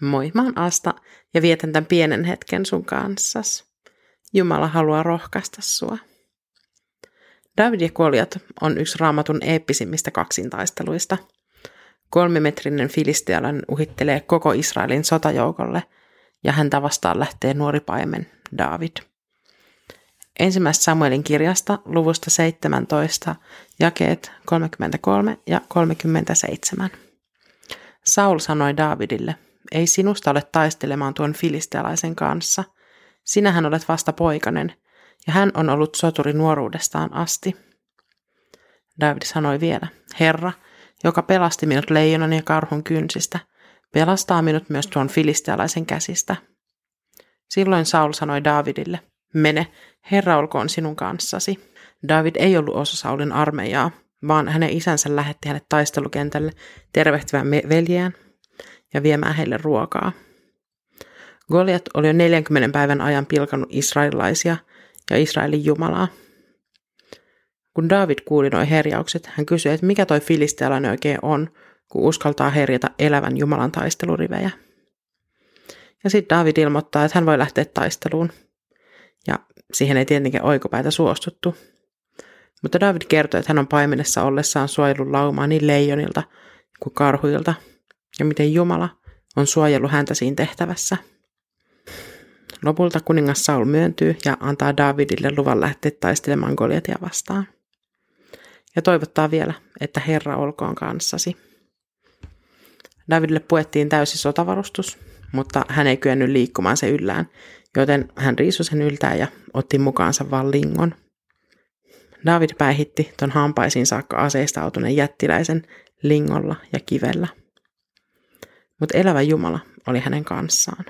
Moi, mä oon Asta ja vietän tämän pienen hetken sun kanssas. Jumala haluaa rohkaista sua. David ja Goliat on yksi raamatun eeppisimmistä kaksintaisteluista. Kolmimetrinen filistealainen uhittelee koko Israelin sotajoukolle ja häntä vastaan lähtee nuori paimen David. Ensimmäistä Samuelin kirjasta luvusta 17, jakeet 33 ja 37. Saul sanoi Davidille – ei sinusta ole taistelemaan tuon filistealaisen kanssa. Sinähän olet vasta poikanen, ja hän on ollut soturi nuoruudestaan asti. David sanoi vielä, Herra, joka pelasti minut leijonan ja karhun kynsistä, pelastaa minut myös tuon filistealaisen käsistä. Silloin Saul sanoi Davidille, mene, Herra olkoon sinun kanssasi. David ei ollut osa Saulin armeijaa, vaan hänen isänsä lähetti hänet taistelukentälle tervehtivän veljeään ja viemään heille ruokaa. Goliat oli jo 40 päivän ajan pilkannut israelilaisia ja Israelin Jumalaa. Kun David kuuli nuo herjaukset, hän kysyi, että mikä toi filistealainen oikein on, kun uskaltaa herjata elävän Jumalan taistelurivejä. Ja sitten David ilmoittaa, että hän voi lähteä taisteluun. Ja siihen ei tietenkin oikopäätä suostuttu. Mutta David kertoi, että hän on paimenessa ollessaan suojellut laumaa niin leijonilta kuin karhuilta – ja miten Jumala on suojellut häntä siinä tehtävässä. Lopulta kuningas Saul myöntyy ja antaa Davidille luvan lähteä taistelemaan Goliatia vastaan. Ja toivottaa vielä, että Herra olkoon kanssasi. Davidille puettiin täysi sotavarustus, mutta hän ei kyennyt liikkumaan se yllään, joten hän riisui sen yltää ja otti mukaansa vain lingon. David päihitti ton hampaisiin saakka aseistautuneen jättiläisen lingolla ja kivellä mutta elävä Jumala oli hänen kanssaan.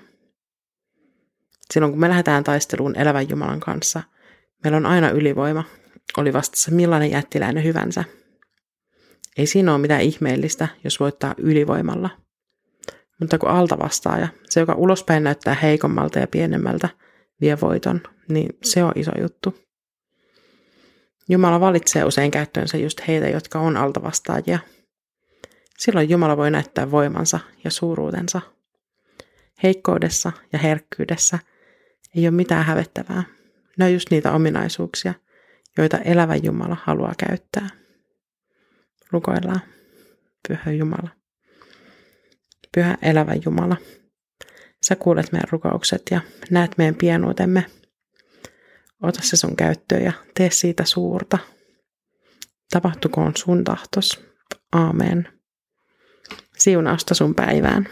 Silloin kun me lähdetään taisteluun elävän Jumalan kanssa, meillä on aina ylivoima, oli vastassa millainen jättiläinen hyvänsä. Ei siinä ole mitään ihmeellistä, jos voittaa ylivoimalla. Mutta kun altavastaaja, se joka ulospäin näyttää heikommalta ja pienemmältä, vie voiton, niin se on iso juttu. Jumala valitsee usein käyttöönsä just heitä, jotka on altavastaajia – Silloin Jumala voi näyttää voimansa ja suuruutensa. Heikkoudessa ja herkkyydessä ei ole mitään hävettävää. Ne on just niitä ominaisuuksia, joita elävä Jumala haluaa käyttää. Rukoillaan. Pyhä Jumala. Pyhä elävä Jumala. Sä kuulet meidän rukoukset ja näet meidän pienuutemme. Ota se sun käyttöön ja tee siitä suurta. Tapahtukoon sun tahtos. Aamen. Siunausta sun päivään.